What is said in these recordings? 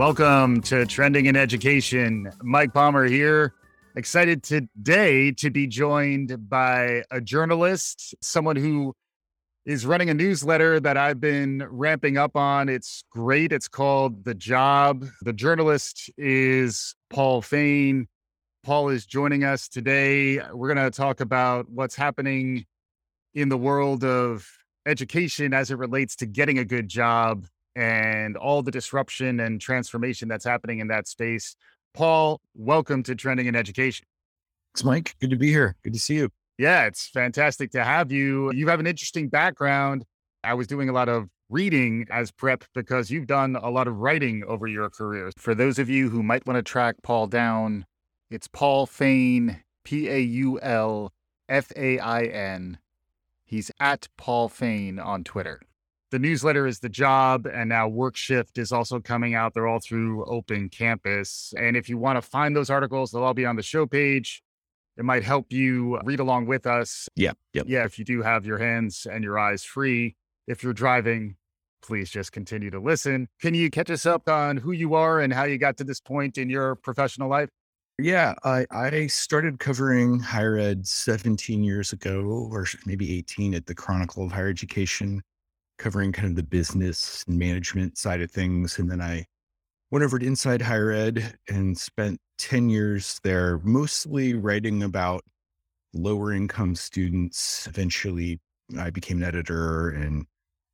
Welcome to Trending in Education. Mike Palmer here. Excited today to be joined by a journalist, someone who is running a newsletter that I've been ramping up on. It's great. It's called The Job. The journalist is Paul Fain. Paul is joining us today. We're going to talk about what's happening in the world of education as it relates to getting a good job and all the disruption and transformation that's happening in that space. Paul, welcome to Trending in Education. Thanks, Mike. Good to be here. Good to see you. Yeah, it's fantastic to have you. You have an interesting background. I was doing a lot of reading as prep because you've done a lot of writing over your career. For those of you who might want to track Paul down, it's Paul Fain, P A U L F A I N. He's at Paul Fain on Twitter the newsletter is the job and now work shift is also coming out. They're all through open campus and if you want to find those articles they'll all be on the show page. It might help you read along with us. Yeah yep. yeah if you do have your hands and your eyes free if you're driving please just continue to listen. Can you catch us up on who you are and how you got to this point in your professional life? Yeah, I, I started covering higher ed 17 years ago, or maybe 18 at the Chronicle of Higher Education covering kind of the business and management side of things. And then I went over to Inside Higher Ed and spent 10 years there, mostly writing about lower income students. Eventually, I became an editor and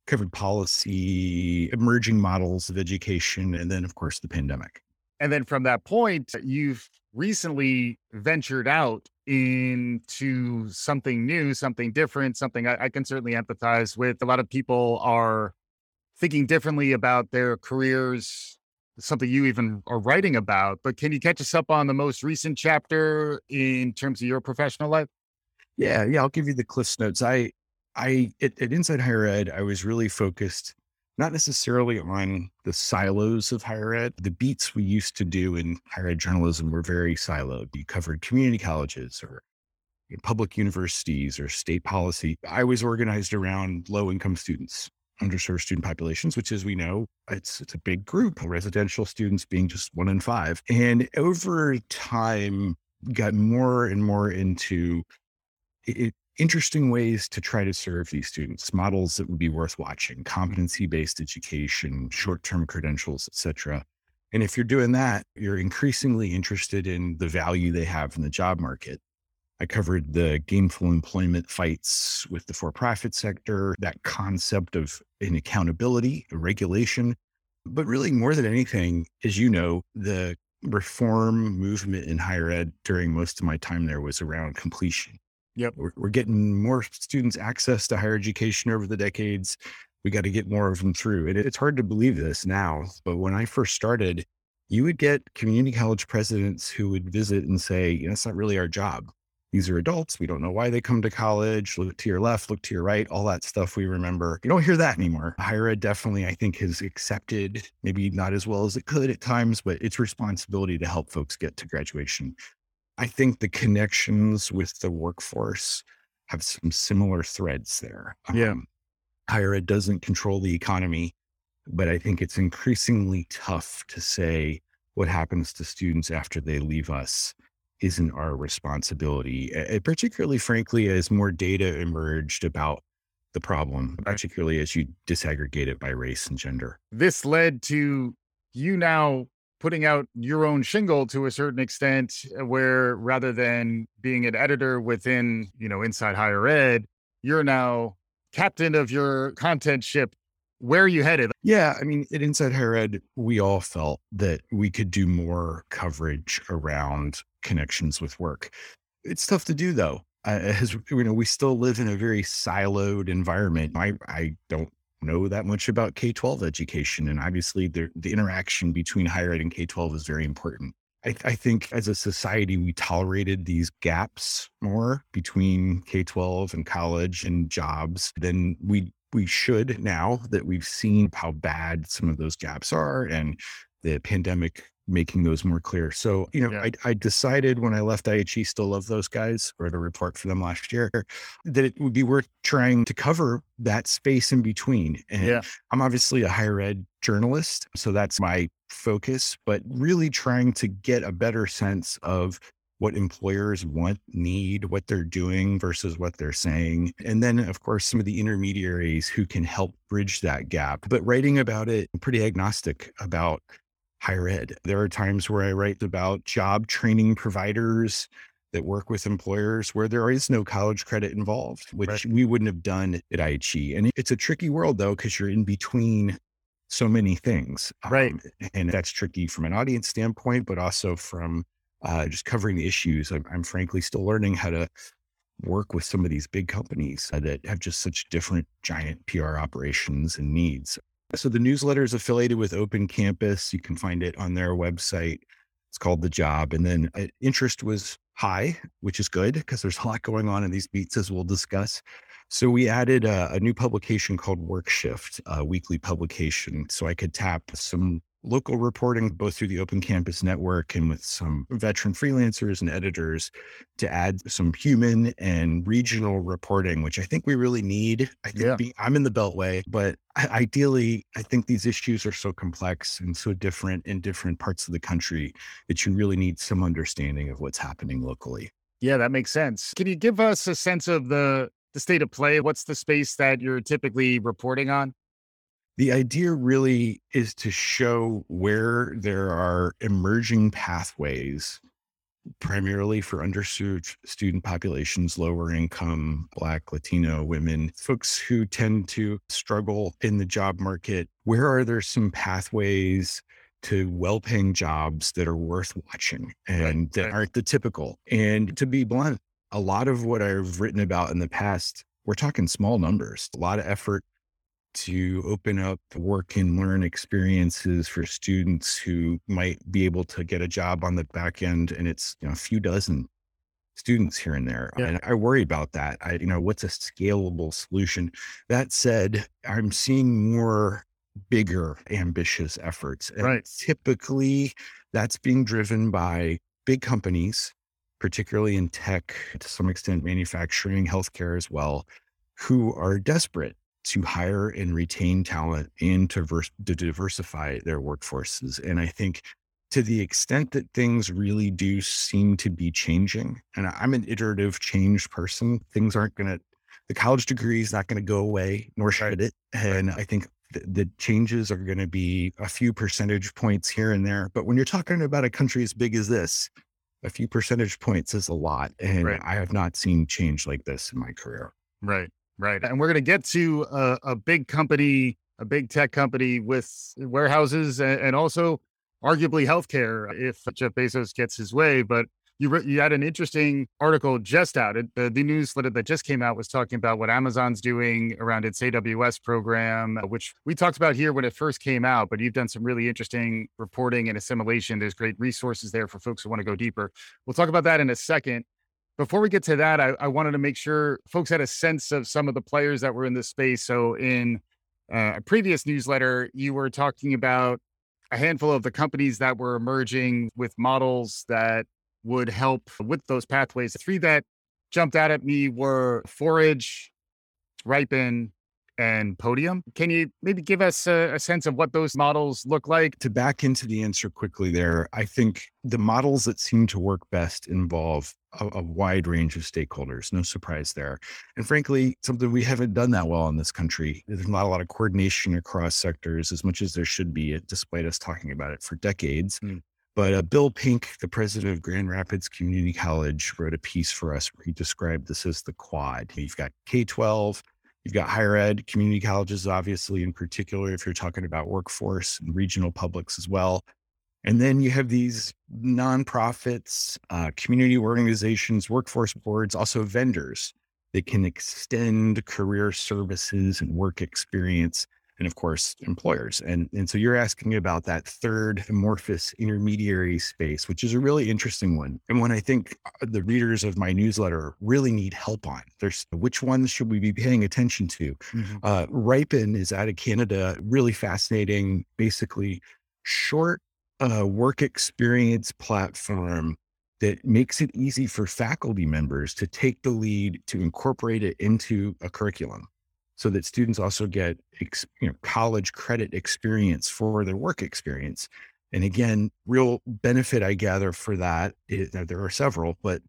covered policy, emerging models of education, and then, of course, the pandemic. And then from that point, you've recently ventured out into something new, something different, something I, I, can certainly empathize with. A lot of people are thinking differently about their careers, something you even are writing about. But can you catch us up on the most recent chapter in terms of your professional life? Yeah, yeah, I'll give you the cliff notes. I, I at, at Inside Higher Ed, I was really focused not necessarily on the silos of higher ed. The beats we used to do in higher ed journalism were very siloed. You covered community colleges or public universities or state policy. I was organized around low income students, underserved student populations, which, as we know, it's it's a big group. Residential students being just one in five, and over time, got more and more into it, interesting ways to try to serve these students, models that would be worth watching, competency-based education, short-term credentials, etc. And if you're doing that, you're increasingly interested in the value they have in the job market. I covered the gainful employment fights with the for profit sector, that concept of an accountability, a regulation. But really, more than anything, as you know, the reform movement in higher ed during most of my time there was around completion. Yep. We're, we're getting more students access to higher education over the decades. We got to get more of them through. And it's hard to believe this now, but when I first started, you would get community college presidents who would visit and say, you know, it's not really our job. These are adults. We don't know why they come to college. Look to your left, look to your right, all that stuff we remember. You don't hear that anymore. Higher ed definitely, I think, has accepted, maybe not as well as it could at times, but its responsibility to help folks get to graduation. I think the connections with the workforce have some similar threads there. Yeah. Um, higher ed doesn't control the economy, but I think it's increasingly tough to say what happens to students after they leave us isn't our responsibility, particularly, frankly, as more data emerged about the problem, particularly as you disaggregate it by race and gender. This led to you now putting out your own shingle to a certain extent uh, where rather than being an editor within you know inside higher ed you're now captain of your content ship. Where are you headed? Yeah i mean at inside higher ed we all felt that we could do more coverage around connections with work. It's tough to do though. Uh, as you know we still live in a very siloed environment. I i don't know that much about K 12 education. And obviously, the, interaction between higher ed and K 12 is very important. I, I, think as a society, we tolerated these gaps more between K 12 and college and jobs than we we should now that we've seen how bad some of those gaps are and the pandemic making those more clear. So, you know, Yeah. I, I decided when I left IHE, still love those guys, wrote a report for them last year, that it would be worth trying to cover that space in between. And Yeah. I'm obviously a higher ed journalist, so that's my focus, but really trying to get a better sense of what employers want, need, what they're doing versus what they're saying. And then, of course, some of the intermediaries who can help bridge that gap. But writing about it, I'm pretty agnostic about higher ed. There are times where I write about job training providers that work with employers where there is no college credit involved, which Right. we wouldn't have done at IHE. And it's a tricky world though, because you're in between so many things. Right. Um, and that's tricky from an audience standpoint, but also from uh, just covering the issues. I'm, I'm frankly still learning how to work with some of these big companies that have just such different giant PR operations and needs. So the newsletter is affiliated with Open Campus. You can find it on their website. It's called The Job. And then uh, interest was high, which is good because there's a lot going on in these beats as we'll discuss. So we added a, a new publication called Work Shift, a weekly publication, so I could tap some local reporting both through the Open Campus Network and with some veteran freelancers and editors to add some human and regional reporting, which I think we really need. I think Yeah. be- I'm in the Beltway, but ideally, I think these issues are so complex and so different in different parts of the country that you really need some understanding of what's happening locally. Yeah, that makes sense. Can you give us a sense of the the state of play? What's the space that you're typically reporting on? The idea really is to show where there are emerging pathways, primarily for underserved student populations, lower income, Black, Latino women, folks who tend to struggle in the job market. Where are there some pathways? To well paying jobs that are worth watching and that right. aren't the typical. And to be blunt, a lot of what I've written about in the past, we're talking small numbers, a lot of effort to open up work and learn experiences for students who might be able to get a job on the back end. And it's, you know, a few dozen students here and there. Yeah. And I worry about that. I, you know, what's a scalable solution? That said, I'm seeing more bigger, ambitious efforts. And Right. typically that's being driven by big companies, particularly in tech, to some extent, manufacturing, healthcare as well, who are desperate to hire and retain talent and to, vers- to diversify their workforces. And I think to the extent that things really do seem to be changing, and I'm an iterative change person, things aren't going to, the college degree is not going to go away, nor should it. And I think th- the changes are going to be a few percentage points here and there. But when you're talking about a country as big as this, a few percentage points is a lot. And Right. I have not seen change like this in my career. Right, right. And we're going to get to a, a big company, a big tech company with warehouses and, and also arguably healthcare if Jeff Bezos gets his way. But you wrote- you had an interesting article just out. It, the, the newsletter that just came out was talking about what Amazon's doing around its AWS program, which we talked about here when it first came out. But you've done some really interesting reporting and assimilation. There's great resources there for folks who want to go deeper. We'll talk about that in a second. Before we get to that, I, I wanted to make sure folks had a sense of some of the players that were in this space. So, in uh, a previous newsletter, you were talking about a handful of the companies that were emerging with models that would help with those pathways. The three that jumped out at me were Forage, Riipen, and Podium. Can you maybe give us a, a sense of what those models look like? To back into the answer quickly there, I think the models that seem to work best involve a, a wide range of stakeholders. No surprise there. And frankly, something we haven't done that well in this country. There's not a lot of coordination across sectors as much as there should be, despite us talking about it for decades. Mm. But uh, Bill Pink, the president of Grand Rapids Community College, wrote a piece for us where he described this as the quad. You've got K 12, You've got higher ed, community colleges, obviously, in particular, if you're talking about workforce and regional publics as well. And then you have these nonprofits, uh, community organizations, workforce boards, also vendors that can extend career services and work experience. And of course, employers. And, and so you're asking about that third amorphous intermediary space, which is a really interesting one. And one I think uh, the readers of my newsletter really need help on. There's which ones should we be paying attention to? Uh, Riipen is out of Canada, really fascinating, basically short a work experience platform that makes it easy for faculty members to take the lead to incorporate it into a curriculum so that students also get ex, you know, college credit experience for their work experience. And again, real benefit I gather for that, is, that there are several, but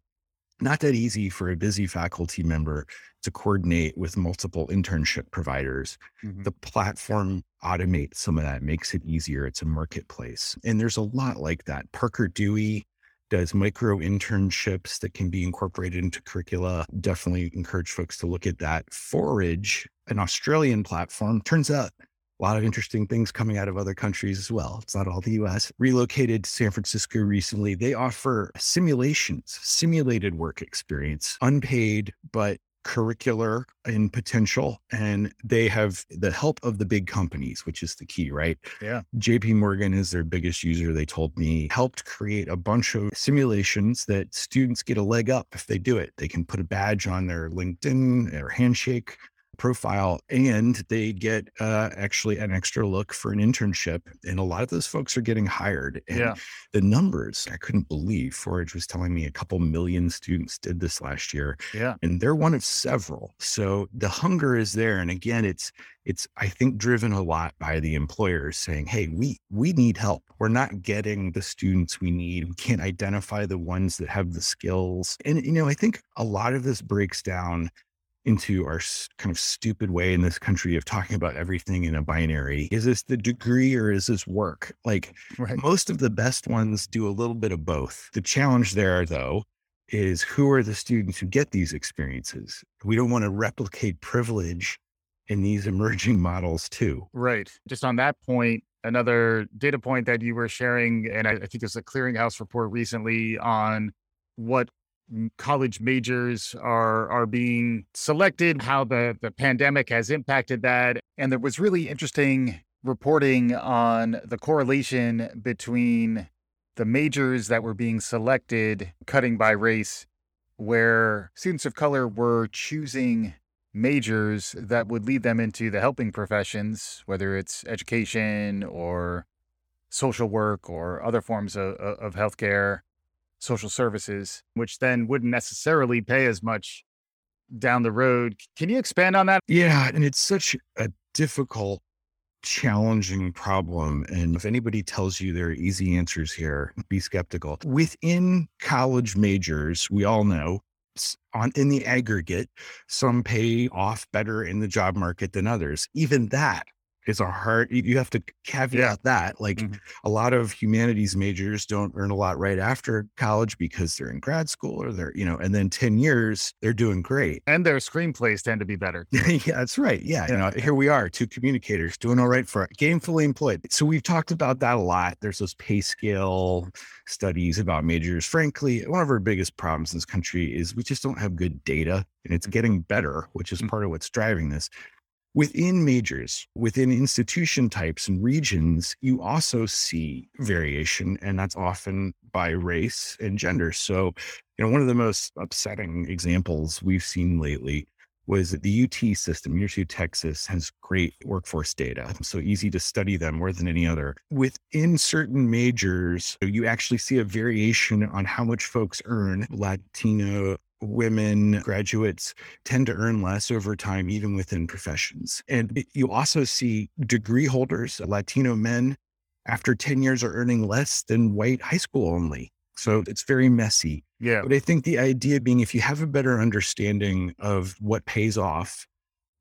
not that easy for a busy faculty member to coordinate with multiple internship providers. Mm-hmm. The platform automates some of that, makes it easier. It's a marketplace. And there's a lot like that. Parker Dewey does micro internships that can be incorporated into curricula. Definitely encourage folks to look at that. Forage, an Australian platform, turns out a lot of interesting things coming out of other countries as well. It's not all the US. Relocated to San Francisco recently. They offer simulations, simulated work experience, unpaid, but curricular in potential and they have the help of the big companies which is the key right yeah jp morgan is their biggest user they told me helped create a bunch of simulations that students get a leg up if they do it they can put a badge on their linkedin or handshake profile and they get uh, actually an extra look for an internship. And a lot of those folks are getting hired. And yeah. the numbers, I couldn't believe Forage was telling me a couple million students did this last year. Yeah. And they're one of several. So the hunger is there. And again, it's, it's, I think, driven a lot by the employers saying, Hey, we, we need help. We're not getting the students we need. We can't identify the ones that have the skills. And, you know, I think a lot of this breaks down into our kind of stupid way in this country of talking about everything in a binary. Is this the degree or is this work? Like right. most of the best ones do a little bit of both. The challenge there, though, is who are the students who get these experiences? We don't want to replicate privilege in these emerging models, too. Right. Just on that point, another data point that you were sharing, and I, I think it's a clearinghouse report recently on what college majors are are being selected, how the the pandemic has impacted that, and there was really interesting reporting on the correlation between the majors that were being selected, cutting by race, where students of color were choosing majors that would lead them into the helping professions, whether it's education or social work or other forms of, of healthcare social services, which then wouldn't necessarily pay as much down the road. Can you expand on that? Yeah. And it's such a difficult, challenging problem. And if anybody tells you there are easy answers here, be skeptical. Within college majors, we all know on in the aggregate, some pay off better in the job market than others. Even that is a hard you have to caveat yeah. that like mm-hmm. a lot of humanities majors don't earn a lot right after college because they're in grad school or they're you know and then 10 years they're doing great. And their screenplays tend to be better yeah that's right. Yeah, yeah, you know here we are two communicators doing all right for gainfully employed. So we've talked about that a lot. There's those pay scale studies about majors. Frankly one of our biggest problems in this country is we just don't have good data and it's getting better which is mm-hmm. part of what's driving this Within majors, within institution types and regions, you also see variation, and that's often by race and gender. So, you know, one of the most upsetting examples we've seen lately was the UT system, of Texas, has great workforce data. So easy to study them more than any other. Within certain majors, you actually see a variation on how much folks earn. Latino women graduates tend to earn less over time, even within professions. And you also see degree holders, Latino men, after 10 years are earning less than white high school only. So it's very messy. Yeah. But I think the idea being if you have a better understanding of what pays off,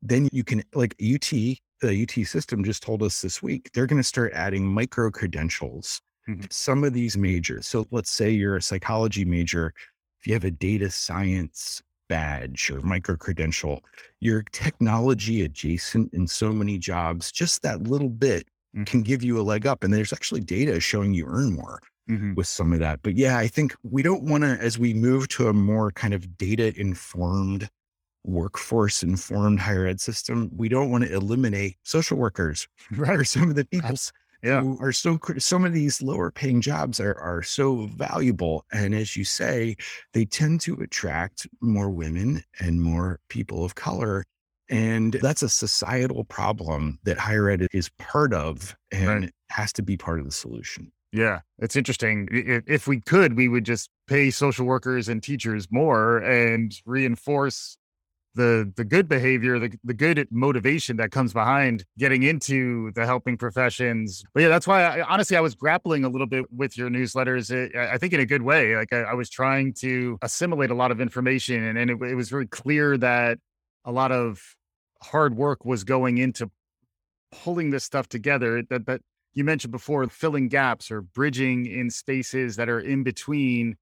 then you can, like UT, the UT system just told us this week, they're going to start adding micro credentials mm-hmm. some of these majors. So let's say you're a psychology major you have a data science badge or micro credential, you're technology adjacent in so many jobs, just that little bit mm-hmm. can give you a leg up. And there's actually data showing you earn more. Mm-hmm. With some of that. But yeah, I think we don't want to, as we move to a more kind of data informed workforce informed higher ed system, we don't want to eliminate social workers right. or some of the people yeah. who are so some of these lower paying jobs are are so valuable and as you say they tend to attract more women and more people of color and that's a societal problem that higher ed is part of and right. has to be part of the solution Yeah, it's interesting. If, if we could, we would just pay social workers and teachers more and reinforce the the good behavior, the the good motivation that comes behind getting into the helping professions. But yeah, that's why I, honestly I was grappling a little bit with your newsletters. Eh, it, I think in a good way. Like I, I, was trying to assimilate a lot of information, and, and it, it was very clear that a lot of hard work was going into pulling this stuff together. That that you mentioned before, filling gaps or bridging in spaces that are in between.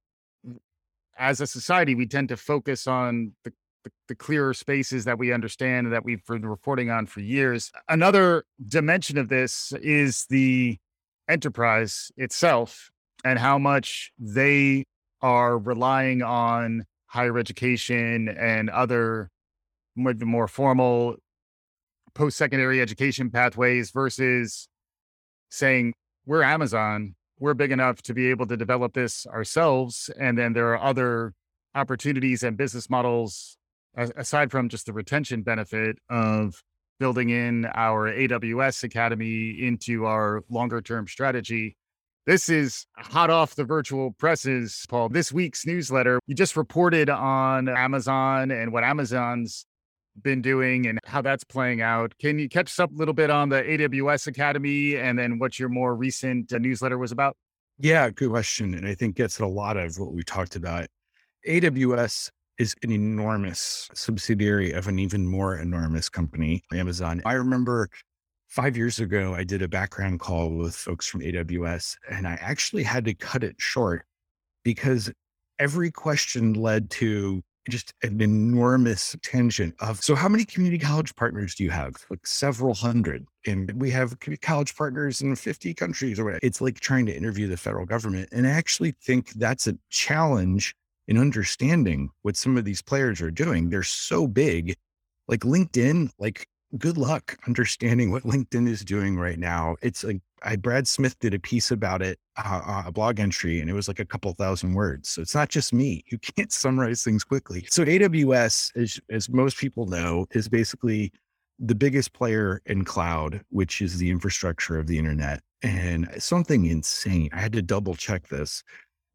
As a society, we tend to focus on the the, the clearer spaces that we understand and that we've been reporting on for years. Another dimension of this is the enterprise itself and how much they are relying on higher education and other more, more formal post-secondary education pathways versus saying we're Amazon, we're big enough to be able to develop this ourselves, and then there are other opportunities and business models aside from just the retention benefit of building in our AWS Academy into our longer term strategy. This is hot off the virtual presses, Paul. This week's newsletter, you just reported on Amazon and what Amazon's been doing and how that's playing out. Can you catch us up a little bit on the AWS Academy and then what your more recent uh, newsletter was about? Yeah, good question. And I think gets at a lot of what we talked about. AWS is an enormous subsidiary of an even more enormous company, Amazon. I remember five years ago, I did a background call with folks from AWS, and I actually had to cut it short because every question led to just an enormous tangent of so how many community college partners do you have like several hundred and we have college partners in 50 countries or whatever. it's like trying to interview the federal government and i actually think that's a challenge in understanding what some of these players are doing. They're so big, like LinkedIn, like good luck understanding what LinkedIn is doing right now. It's like I Brad Smith did a piece about it, uh, uh a blog entry, and it was like a couple thousand words. So it's not just me. You can't summarize things quickly. So AWS, as as most people know, is basically the biggest player in cloud, which is the infrastructure of the internet. And something insane. I had to double check this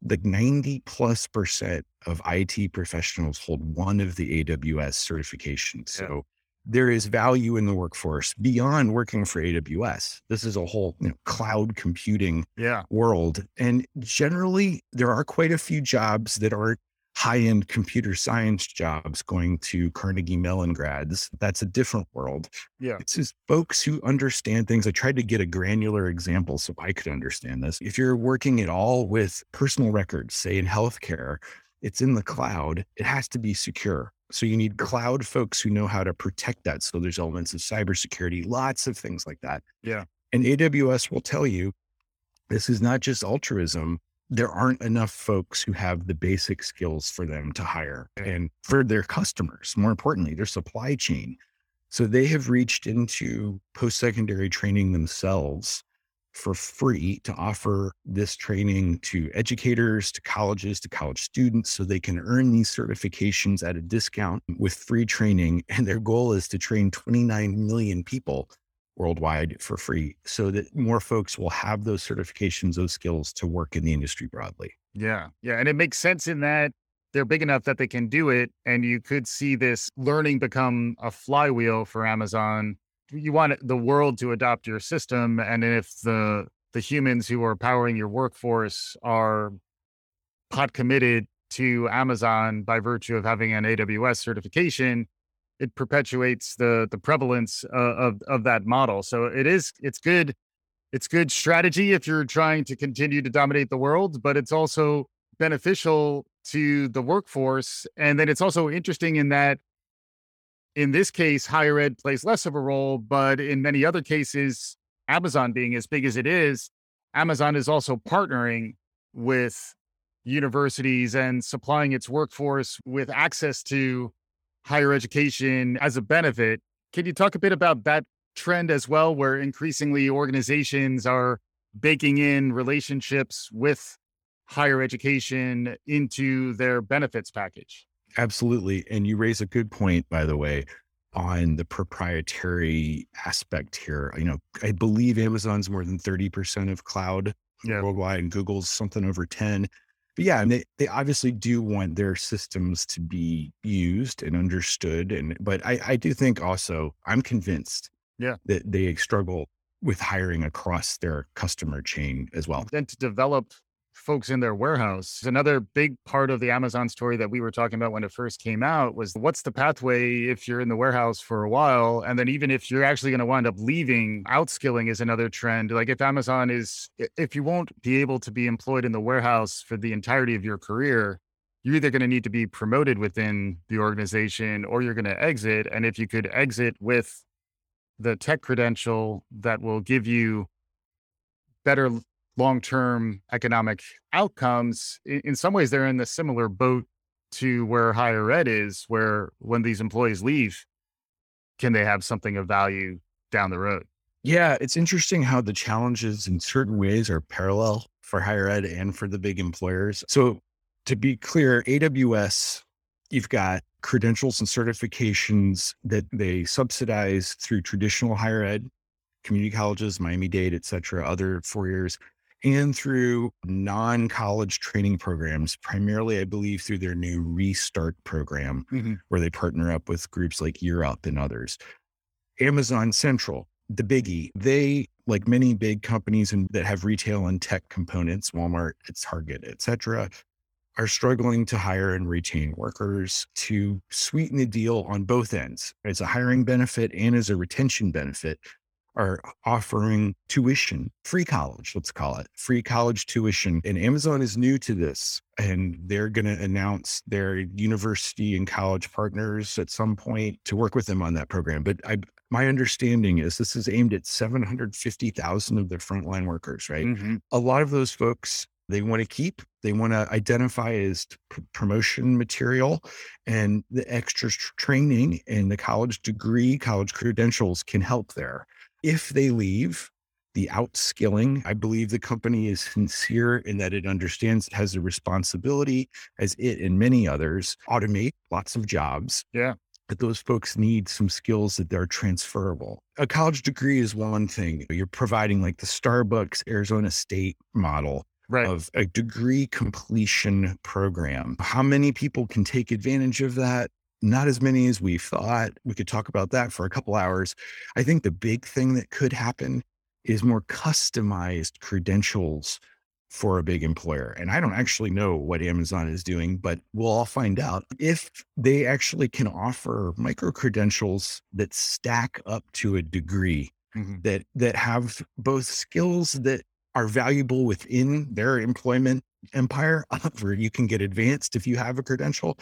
the 90 plus percent of IT professionals hold one of the AWS certifications. Yeah. So there is value in the workforce beyond working for AWS. This is a whole you know, cloud computing yeah. world. And generally, there are quite a few jobs that are high end computer science jobs going to Carnegie Mellon grads. That's a different world. Yeah. It's just folks who understand things. I tried to get a granular example so I could understand this. If you're working at all with personal records, say in healthcare, it's in the cloud, it has to be secure. So you need cloud folks who know how to protect that. So there's elements of cybersecurity, lots of things like that. Yeah. And AWS will tell you this is not just altruism there aren't enough folks who have the basic skills for them to hire and for their customers, more importantly, their supply chain. So they have reached into post secondary training themselves for free to offer this training to educators, to colleges, to college students, so they can earn these certifications at a discount with free training. And their goal is to train 29 million people worldwide for free so that more folks will have those certifications, those skills to work in the industry broadly. Yeah. Yeah. And it makes sense in that they're big enough that they can do it. And you could see this learning become a flywheel for Amazon. You want the world to adopt your system. And if the the humans who are powering your workforce are pot committed to Amazon by virtue of having an AWS certification, it perpetuates the the prevalence uh, of of that model. So it is it's good it's good strategy if you're trying to continue to dominate the world, but it's also beneficial to the workforce. And then it's also interesting in that in this case, higher ed plays less of a role, but in many other cases, Amazon being as big as it is, Amazon is also partnering with universities and supplying its workforce with access to higher education as a benefit. Can you talk a bit about that trend as well, where increasingly organizations are baking in relationships with higher education into their benefits package? Absolutely. And you raise a good point, by the way, on the proprietary aspect here. You know, I believe Amazon's more than 30% of cloud yeah. worldwide, and Google's something over 10. But yeah, and they, they obviously do want their systems to be used and understood. And but I, I do think also I'm convinced yeah. that they struggle with hiring across their customer chain as well. And to develop folks in their warehouse. Another big part of the Amazon story that we were talking about when it first came out was what's the pathway if you're in the warehouse for a while? And then even if you're actually going to wind up leaving, outskilling is another trend. Like if Amazon is, if you won't be able to be employed in the warehouse for the entirety of your career, you're either going to need to be promoted within the organization or you're going to exit. And if you could exit with the tech credential that will give you better long-term economic outcomes in, in, some ways they're in the similar boat to where higher ed is where when these employees leave can they have something of value down the road? Yeah it's interesting how the challenges in certain ways are parallel for higher ed and for the big employers. So to be clear aws you've got credentials and certifications that they subsidize through traditional higher ed community colleges miami dade et cetera other four years and through non college training programs, primarily, I believe, through their new Restart program, mm-hmm. where they partner up with groups like Year Up and others. Amazon Central, the biggie, they, like many big companies in, that have retail and tech components, Walmart, Target, et cetera, are struggling to hire and retain workers to sweeten the deal on both ends as a hiring benefit and as a retention benefit are offering tuition, free college, let's call it free college tuition. And Amazon is new to this, and they're going to announce their university and college partners at some point to work with them on that program. But I, my understanding is this is aimed at 750,000 of their frontline workers, right? Mm-hmm. A lot of those folks they want to keep they want to identify as p- promotion material and the extra training and the college degree college credentials can help there if they leave, the outskilling, I believe the company is sincere in that it understands it has a responsibility, as it and many others automate lots of jobs. Yeah. But those folks need some skills that are transferable. A college degree is one thing. You're providing like the Starbucks Arizona State model right. of a degree completion program. How many people can take advantage of that? Not as many as we thought. We could talk about that for a couple hours. I think the big thing that could happen is more customized credentials for a big employer. And I don't actually know what Amazon is doing, but we'll all find out if they actually can offer micro credentials that stack up to a degree mm-hmm. that that have both skills that are valuable within their employment empire where you can get advanced if you have a credential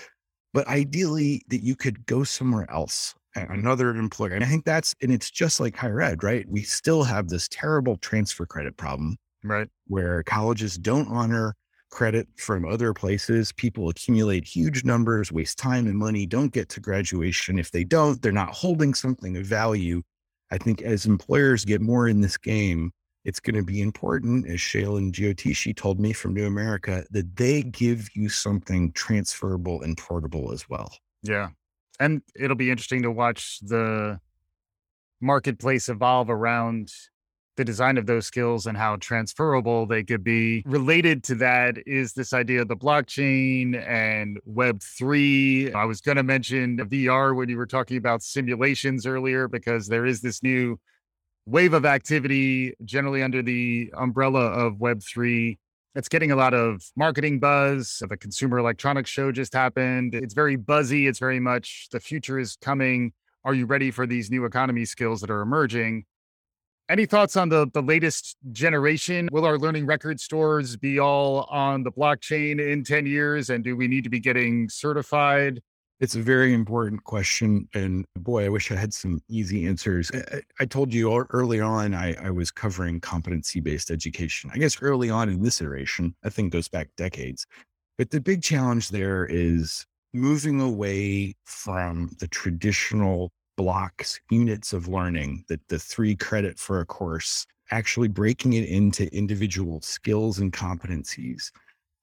but ideally that you could go somewhere else another employer and i think that's and it's just like higher ed right? We still have this terrible transfer credit problem right. where colleges don't honor credit from other places. People accumulate huge numbers waste time and money don't get to graduation. If they don't they're not holding something of value. I think as employers get more in this game it's going to be important, as Shalin Jyotishi told me from New America, that they give you something transferable and portable as well. Yeah. And it'll be interesting to watch the marketplace evolve around the design of those skills and how transferable they could be. Related to that is this idea of the blockchain and Web3. I was going to mention VR when you were talking about simulations earlier, because there is this new wave of activity, generally under the umbrella of Web3. It's getting a lot of marketing buzz. The Consumer Electronics Show just happened. It's very buzzy. It's very much the future is coming. Are you ready for these new economy skills that are emerging? Any thoughts on the, the latest generation? Will our learning record stores be all on the blockchain in 10 years? And do we need to be getting certified? It's a very important question. And boy, I wish I had some easy answers. I, I told you early on, I, I was covering competency based education. I guess early on in this iteration, I think goes back decades. But the big challenge there is moving away from the traditional blocks, units of learning, that the three credit for a course, actually breaking it into individual skills and competencies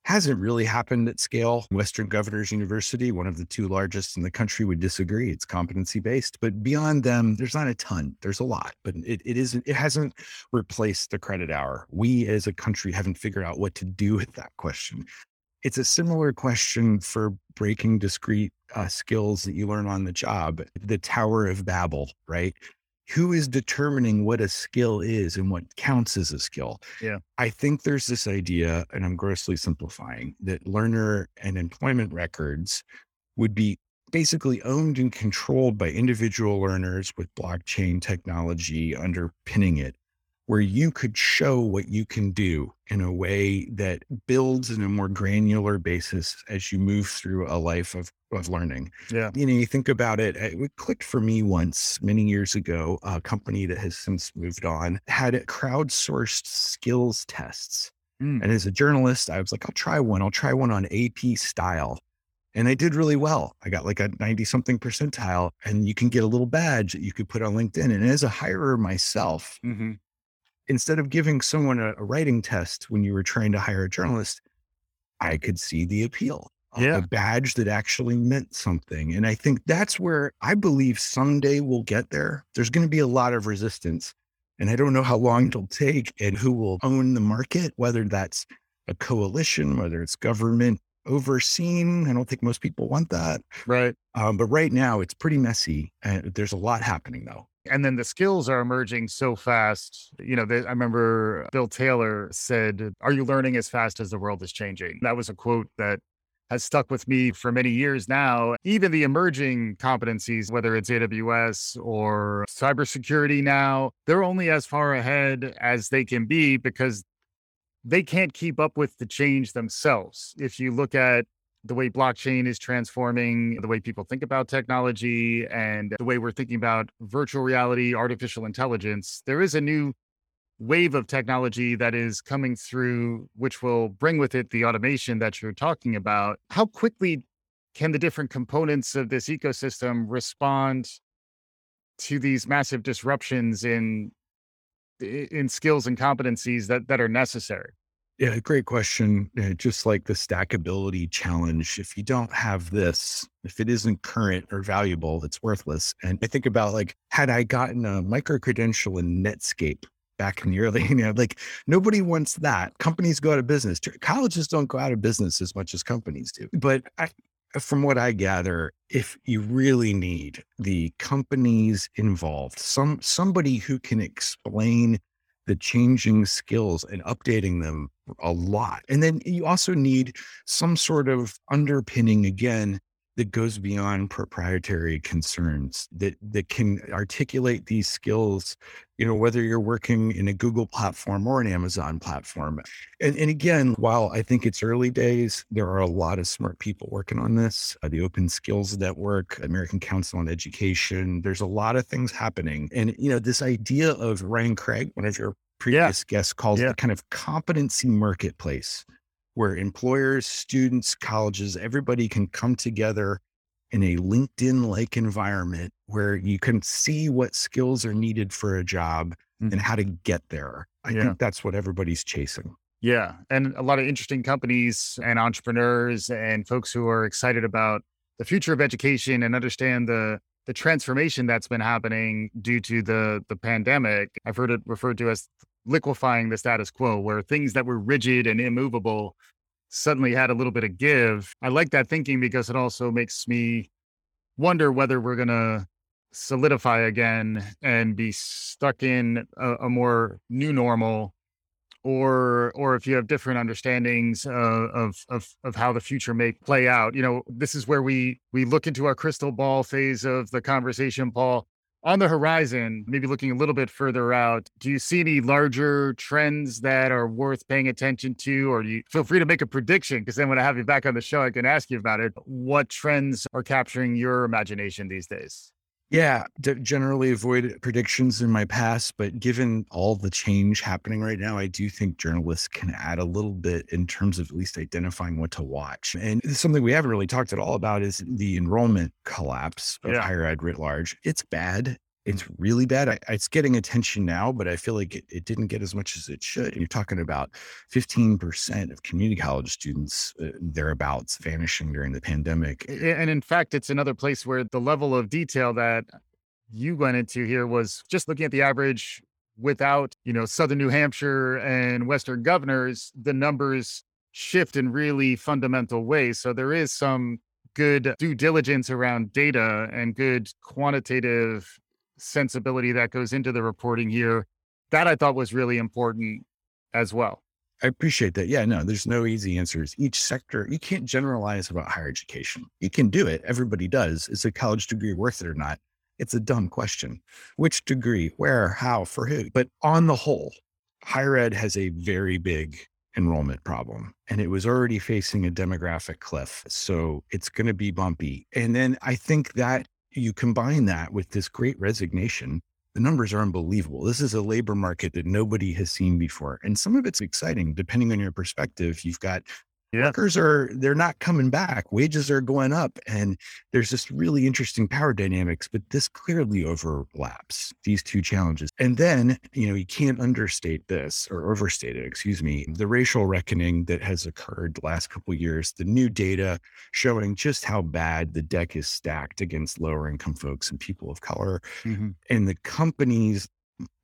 hasn't really happened at scale. Western Governors University, one of the two largest in the country, would disagree. It's competency based, but beyond them, there's not a ton. There's a lot, but it, it isn't. It hasn't replaced the credit hour. We as a country haven't figured out what to do with that question. It's a similar question for breaking discrete uh, skills that you learn on the job. The Tower of Babel, right? Who is determining what a skill is and what counts as a skill? Yeah. I think there's this idea, and I'm grossly simplifying, that learner and employment records would be basically owned and controlled by individual learners with blockchain technology underpinning it where you could show what you can do in a way that builds in a more granular basis as you move through a life of, of learning. Yeah. You know, you think about it, it clicked for me once many years ago. A company that has since moved on had crowdsourced skills tests. Mm. And as a journalist, I was like, I'll try one. I'll try one on AP style. And I did really well. I got like a 90 something percentile, and you can get a little badge that you could put on LinkedIn. And as a hirer myself, mm-hmm instead of giving someone a, a, writing test when you were trying to hire a journalist, I could see the appeal. Yeah. A badge that actually meant something. And I think that's where I believe someday we'll get there. There's going to be a lot of resistance. And I don't know how long it'll take and who will own the market, whether that's a coalition, whether it's government overseen. I don't think most people want that. Right. Um, but right now it's pretty messy. And there's a lot happening though. And then the skills are emerging so fast. You know, they, I remember Bill Taylor said, Are you learning as fast as the world is changing? That was a quote that has stuck with me for many years now. Even the emerging competencies, whether it's AWS or cybersecurity now, they're only as far ahead as they can be because they can't keep up with the change themselves. If you look at the way blockchain is transforming the way people think about technology and the way we're thinking about virtual reality, artificial intelligence, there is a new wave of technology that is coming through, which will bring with it the automation that you're talking about. How quickly can the different components of this ecosystem respond to these massive disruptions in in skills and competencies that that are necessary? Yeah, great question. Uh, just like the stackability challenge, if you don't have this, if it isn't current or valuable, it's worthless. And I think about like, had I gotten a micro credential in Netscape back in the early, you know, like nobody wants that. Companies go out of business. Colleges don't go out of business as much as companies do. But I, Uh, from what I gather, if you really need the companies involved, some somebody who can explain the changing skills and updating them a lot. And then you also need some sort of underpinning again that goes beyond proprietary concerns that that can articulate these skills you know whether you're working in a google platform or an amazon platform and, and again while i think it's early days there are a lot of smart people working on this uh, the open skills network american council on education there's a lot of things happening and you know this idea of ryan craig one of your previous yeah. guests calls yeah. the kind of competency marketplace where employers, students, colleges, everybody can come together in a LinkedIn like environment where you can see what skills are needed for a job mm-hmm. and how to get there. I yeah. think that's what everybody's chasing. Yeah. And a lot of interesting companies and entrepreneurs and folks who are excited about the future of education and understand the the transformation that's been happening due to the the pandemic. I've heard it referred to as liquefying the status quo, where things that were rigid and immovable suddenly had a little bit of give. I like that thinking because it also makes me wonder whether we're going to solidify again and be stuck in a, a, more new normal or or if you have different understandings uh, of of of how the future may play out you know this is where we we look into our crystal ball phase of the conversation paul on the horizon, maybe looking a little bit further out, do you see any larger trends that are worth paying attention to? Or do you feel free to make a prediction? Because then when I have you back on the show, I can ask you about it. What trends are capturing your imagination these days? Yeah, d- generally avoid predictions in my past, but given all the change happening right now, I do think journalists can add a little bit in terms of at least identifying what to watch. And something we haven't really talked at all about is the enrollment collapse of yeah. higher ed writ large. It's bad. It's really bad. I, it's getting attention now, but I feel like it, it, didn't get as much as it should. You're talking about 15% of community college students uh, thereabouts vanishing during the pandemic. And in fact, it's another place where the level of detail that you went into here was just looking at the average without, you know, Southern New Hampshire and Western governors, the numbers shift in really fundamental ways. So there is some good due diligence around data and good quantitative sensibility that goes into the reporting here. That I thought was really important as well. I appreciate that. Yeah, no, there's no easy answers. Each sector, you can't generalize about higher education. You can do it. Everybody does. Is a college degree worth it or not? It's a dumb question. Which degree, where, how, for who? But on the whole, higher ed has a very big enrollment problem and it was already facing a demographic cliff. So it's going to be bumpy. And then I think that you combine that with this great resignation, the numbers are unbelievable. This is a labor market that nobody has seen before. And some of it's exciting, depending on your perspective. You've got yeah. workers are they're not coming back wages are going up and there's this really interesting power dynamics but this clearly overlaps these two challenges and then you know you can't understate this or overstate it excuse me the racial reckoning that has occurred the last couple years the new data showing just how bad the deck is stacked against lower income folks and people of color mm-hmm. and the companies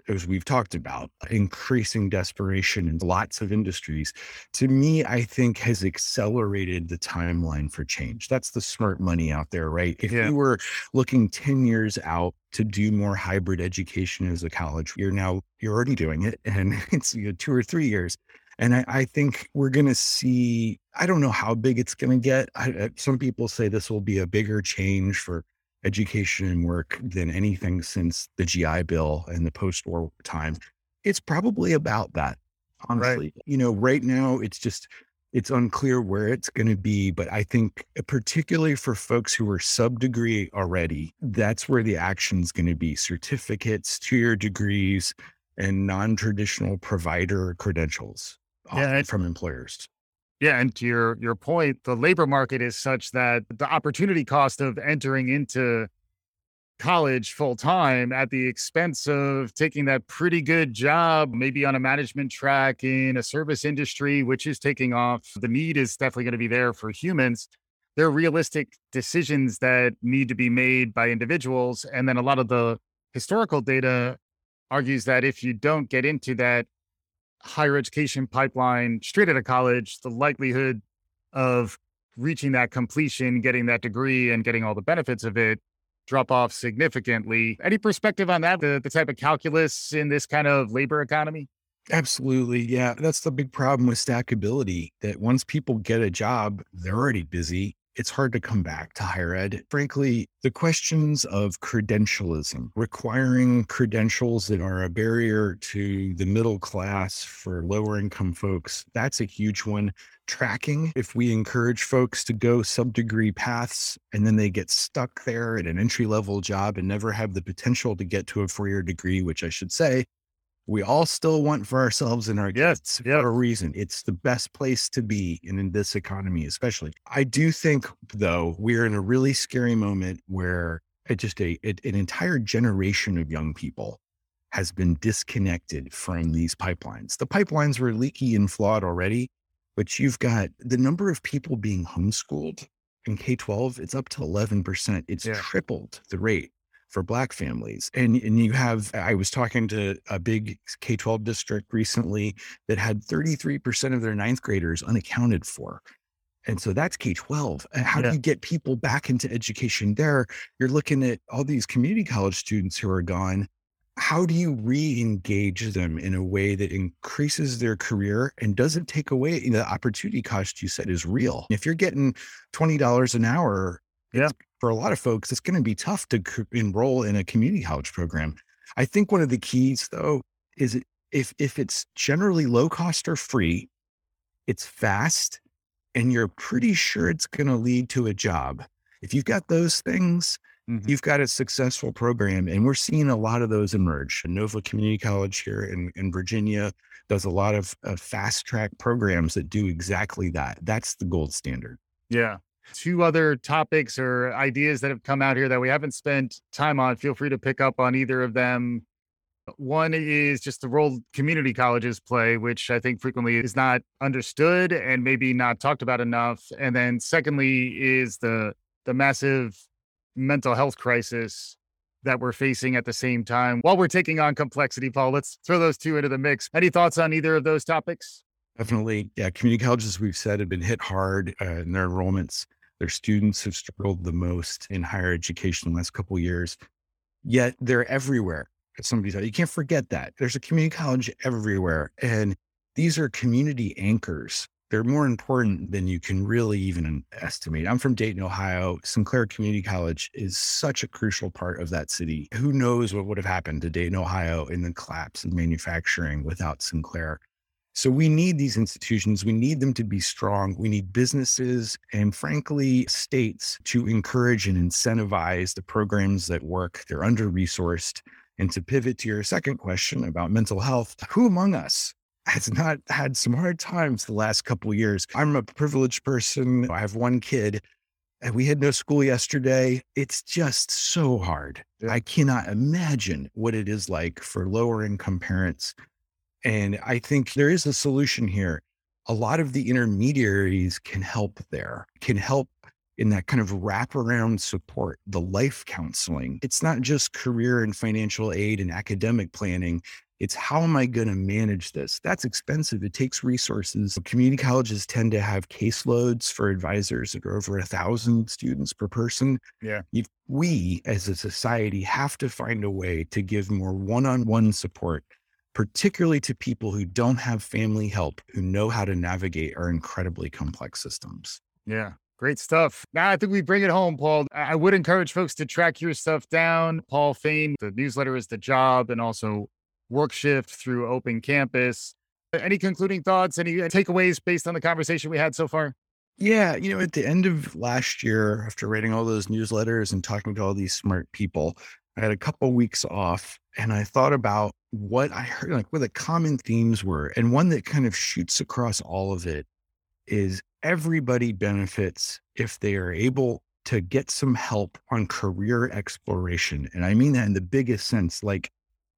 as we've talked about, increasing desperation in lots of industries, to me, I think has accelerated the timeline for change. That's the smart money out there, right? If yeah. you were looking 10 years out to do more hybrid education as a college, you're now, you're already doing it and it's you know, two or three years. And I, I think we're going to see, I don't know how big it's going to get. I, some people say this will be a bigger change for education and work than anything since the GI Bill and the post war time. It's probably about that, honestly. Right. You know, right now it's just, it's unclear where it's going to be, but I think uh, particularly for folks who are sub degree already, that's where the action is going to be certificates, two year degrees, and non traditional provider credentials yeah, from employers. Yeah, and to your your point, the labor market is such that the opportunity cost of entering into college full time at the expense of taking that pretty good job, maybe on a management track in a service industry, which is taking off. The need is definitely going to be there for humans. There are realistic decisions that need to be made by individuals. And then a lot of the historical data argues that if you don't get into that higher education pipeline straight out of college, the likelihood of reaching that completion, getting that degree, and getting all the benefits of it drop off significantly. Any perspective on that? The, the type of calculus in this kind of labor economy? Absolutely. Yeah. That's the big problem with stackability that once people get a job, they're already busy it's hard to come back to higher ed. Frankly, the questions of credentialism, requiring credentials that are a barrier to the middle class for lower income folks, that's a huge one. Tracking, if we encourage folks to go sub degree paths and then they get stuck there at an entry level job and never have the potential to get to a four year degree, which I should say we all still want for ourselves and our kids yes, for a reason. It's the best place to be in, in this economy, especially. I do think, though, we're in a really scary moment where it just a it, an entire generation of young people has been disconnected from these pipelines. The pipelines were leaky and flawed already, but you've got the number of people being homeschooled in K 12, it's up to 11%. It's yeah. tripled the rate for black families. And and you have I was talking to a big K-12 district recently that had 33% of their ninth graders unaccounted for. And so that's K 12. How yeah. do you get people back into education there? You're looking at all these community college students who are gone. How do you re engage them in a way that increases their career and doesn't take away you know, the opportunity cost you said is real? If you're getting $20 an hour, yeah for a lot of folks, it's going to be tough to enroll in a community college program. I think one of the keys, though, is if if it's generally low cost or free, it's fast, and you're pretty sure it's going to lead to a job. If you've got those things, mm-hmm. you've got a successful program, and we're seeing a lot of those emerge. Nova Community College here in, in Virginia does a lot of uh, fast track programs that do exactly that. That's the gold standard. Yeah. Two other topics or ideas that have come out here that we haven't spent time on. Feel free to pick up on either of them. One is just the role community colleges play, which I think frequently is not understood and maybe not talked about enough. And then secondly is the the massive mental health crisis that we're facing at the same time while we're taking on complexity. Paul, let's throw those two into the mix. Any thoughts on either of those topics? Definitely. Yeah. Community colleges, we've said, have been hit hard uh, in their enrollments. Their students have struggled the most in higher education in the last couple years, yet they're everywhere. Somebody said, you can't forget that. There's a community college everywhere. And these are community anchors they're more important than you can really even estimate. I'm from Dayton, Ohio. Sinclair Community College is such a crucial part of that city. Who knows what would have happened to Dayton, Ohio in the collapse of manufacturing without Sinclair? So we need these institutions. We need them to be strong. We need businesses and, frankly, states to encourage and incentivize the programs that work. They're under resourced. And to pivot to your second question about mental health, who among us has not had some hard times the last couple years. I'm a privileged person. I have one kid and we had no school yesterday. It's just so hard. I cannot imagine what it is like for lower income parents. And I think there is a solution here. A lot of the intermediaries can help there, can help in that kind of wraparound support, the life counseling. It's not just career and financial aid and academic planning. It's how am I going to manage this? That's expensive. It takes resources. Community colleges tend to have caseloads for advisors that are over a thousand students per person. Yeah. If we as a society have to find a way to give more one on one support, particularly to people who don't have family help, who know how to navigate our incredibly complex systems. Yeah. Great stuff. Now, I think we bring it home, Paul. I would encourage folks to track your stuff down. Paul Fain, the newsletter is the job, and also WorkShift through Open Campus. Any concluding thoughts? Any uh, takeaways based on the conversation we had so far? Yeah, you know, at the end of last year, after writing all those newsletters and talking to all these smart people, I had a couple of weeks off and I thought about what I heard, like what the common themes were. And one that kind of shoots across all of it is everybody benefits if they are able to get some help on career exploration. And I mean that in the biggest sense. Like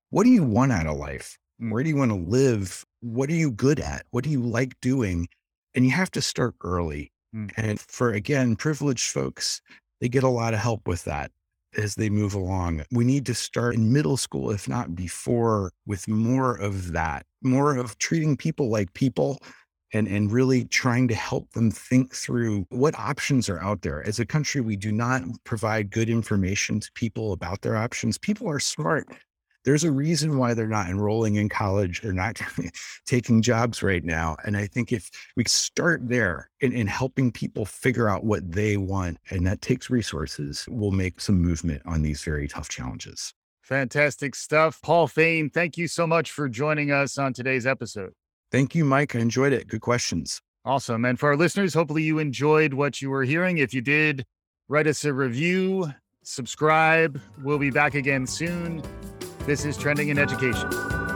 what do you want out of life? Where do you want to live? What are you good at? What do you like doing? And you have to start early. Mm. And for, again, privileged folks, they get a lot of help with that as they move along. We need to start in middle school, if not before, with more of that, more of treating people like people and, and really trying to help them think through what options are out there. As a country, we do not provide good information to people about their options. People are smart there's a reason why they're not enrolling in college they're not taking jobs right now and i think if we start there in, in helping people figure out what they want and that takes resources we'll make some movement on these very tough challenges. Fantastic stuff. Paul fain thank you so much for joining us on today's episode. Thank you mike. I enjoyed it. Good questions. Awesome. And for our listeners hopefully you enjoyed what you were hearing. If you did write us a review subscribe. We'll be back again soon this is Trending in Education.